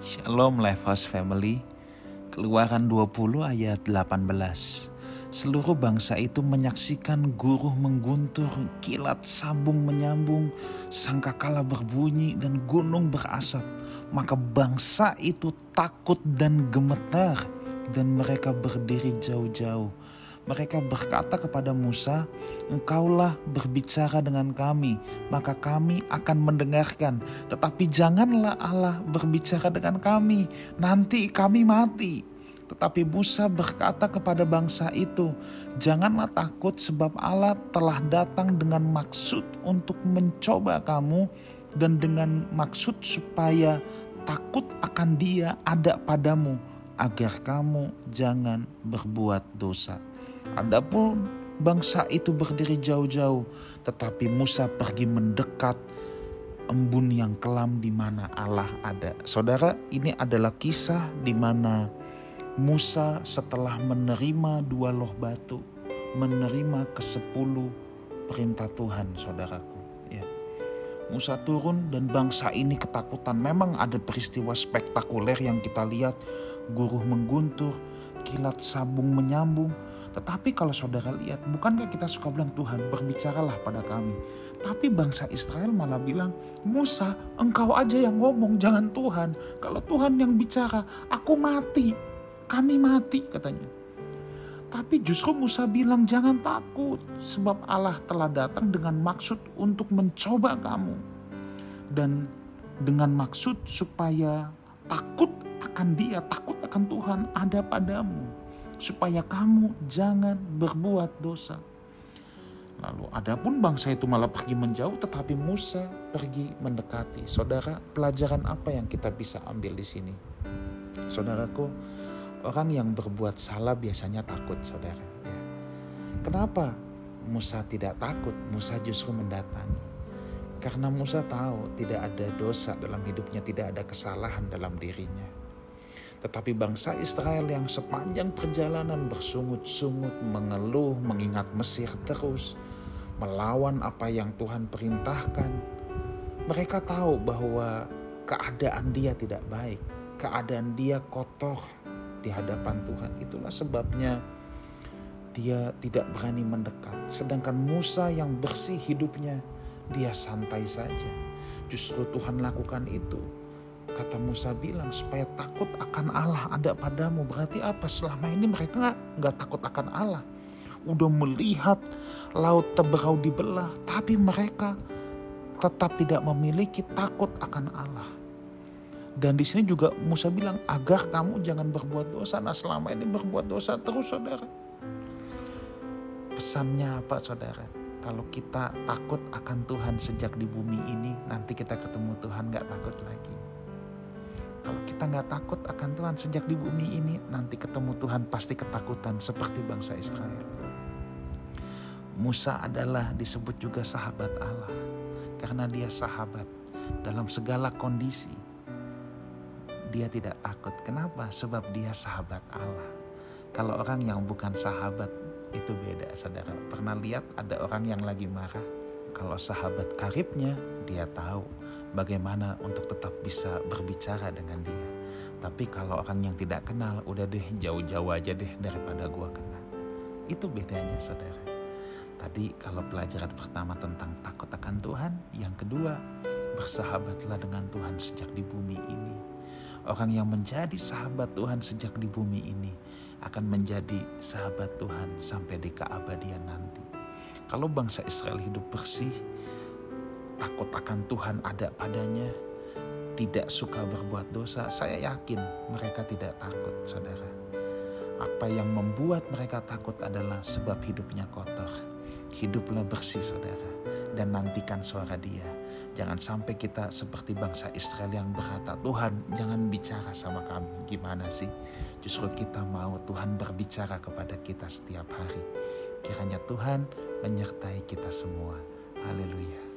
Shalom Lifehouse Family. Keluaran 20 ayat 18 Seluruh bangsa itu menyaksikan guru mengguntur, kilat sabung menyambung, sangkakala berbunyi dan gunung berasap. Maka bangsa itu takut dan gemetar dan mereka berdiri jauh-jauh mereka berkata kepada Musa, "Engkaulah berbicara dengan kami, maka kami akan mendengarkan. Tetapi janganlah Allah berbicara dengan kami, nanti kami mati." Tetapi Musa berkata kepada bangsa itu, "Janganlah takut, sebab Allah telah datang dengan maksud untuk mencoba kamu, dan dengan maksud supaya takut akan Dia ada padamu, agar kamu jangan berbuat dosa." Adapun bangsa itu berdiri jauh-jauh, tetapi Musa pergi mendekat embun yang kelam di mana Allah ada. Saudara, ini adalah kisah di mana Musa setelah menerima dua loh batu, menerima ke sepuluh perintah Tuhan, saudaraku. Ya. Musa turun dan bangsa ini ketakutan. Memang ada peristiwa spektakuler yang kita lihat, guru mengguntur, kilat sabung menyambung. Tetapi kalau saudara lihat, bukankah kita suka bilang Tuhan berbicaralah pada kami. Tapi bangsa Israel malah bilang, Musa engkau aja yang ngomong jangan Tuhan. Kalau Tuhan yang bicara, aku mati. Kami mati katanya. Tapi justru Musa bilang jangan takut sebab Allah telah datang dengan maksud untuk mencoba kamu. Dan dengan maksud supaya takut akan dia, takut akan Tuhan ada padamu. Supaya kamu jangan berbuat dosa. Lalu adapun bangsa itu malah pergi menjauh tetapi Musa pergi mendekati. Saudara, pelajaran apa yang kita bisa ambil di sini? Saudaraku, orang yang berbuat salah biasanya takut, saudara. Ya. Kenapa Musa tidak takut? Musa justru mendatangi. Karena Musa tahu tidak ada dosa dalam hidupnya, tidak ada kesalahan dalam dirinya. Tetapi bangsa Israel yang sepanjang perjalanan bersungut-sungut, mengeluh, mengingat Mesir terus, melawan apa yang Tuhan perintahkan, mereka tahu bahwa keadaan dia tidak baik, keadaan dia kotor di hadapan Tuhan. Itulah sebabnya dia tidak berani mendekat. Sedangkan Musa yang bersih hidupnya, dia santai saja. Justru Tuhan lakukan itu kata Musa bilang supaya takut akan Allah ada padamu. Berarti apa? Selama ini mereka nggak takut akan Allah. Udah melihat laut teberau dibelah tapi mereka tetap tidak memiliki takut akan Allah. Dan di sini juga Musa bilang agar kamu jangan berbuat dosa. Nah selama ini berbuat dosa terus saudara. Pesannya apa saudara? Kalau kita takut akan Tuhan sejak di bumi ini nanti kita ketemu Tuhan nggak takut lagi kalau kita nggak takut akan Tuhan sejak di bumi ini, nanti ketemu Tuhan pasti ketakutan seperti bangsa Israel. Musa adalah disebut juga sahabat Allah karena dia sahabat dalam segala kondisi. Dia tidak takut. Kenapa? Sebab dia sahabat Allah. Kalau orang yang bukan sahabat itu beda, saudara. Pernah lihat ada orang yang lagi marah? Kalau sahabat karibnya, dia tahu bagaimana untuk tetap bisa berbicara dengan dia. Tapi kalau orang yang tidak kenal, udah deh jauh-jauh aja deh daripada gua kenal. Itu bedanya saudara. Tadi kalau pelajaran pertama tentang takut akan Tuhan, yang kedua bersahabatlah dengan Tuhan sejak di bumi ini. Orang yang menjadi sahabat Tuhan sejak di bumi ini akan menjadi sahabat Tuhan sampai di keabadian nanti. Kalau bangsa Israel hidup bersih, takut akan Tuhan ada padanya, tidak suka berbuat dosa, saya yakin mereka tidak takut, saudara. Apa yang membuat mereka takut adalah sebab hidupnya kotor. Hiduplah bersih, saudara, dan nantikan suara Dia. Jangan sampai kita seperti bangsa Israel yang berkata, "Tuhan, jangan bicara sama kami." Gimana sih? Justru kita mau Tuhan berbicara kepada kita setiap hari. Kiranya Tuhan menyertai kita semua. Haleluya.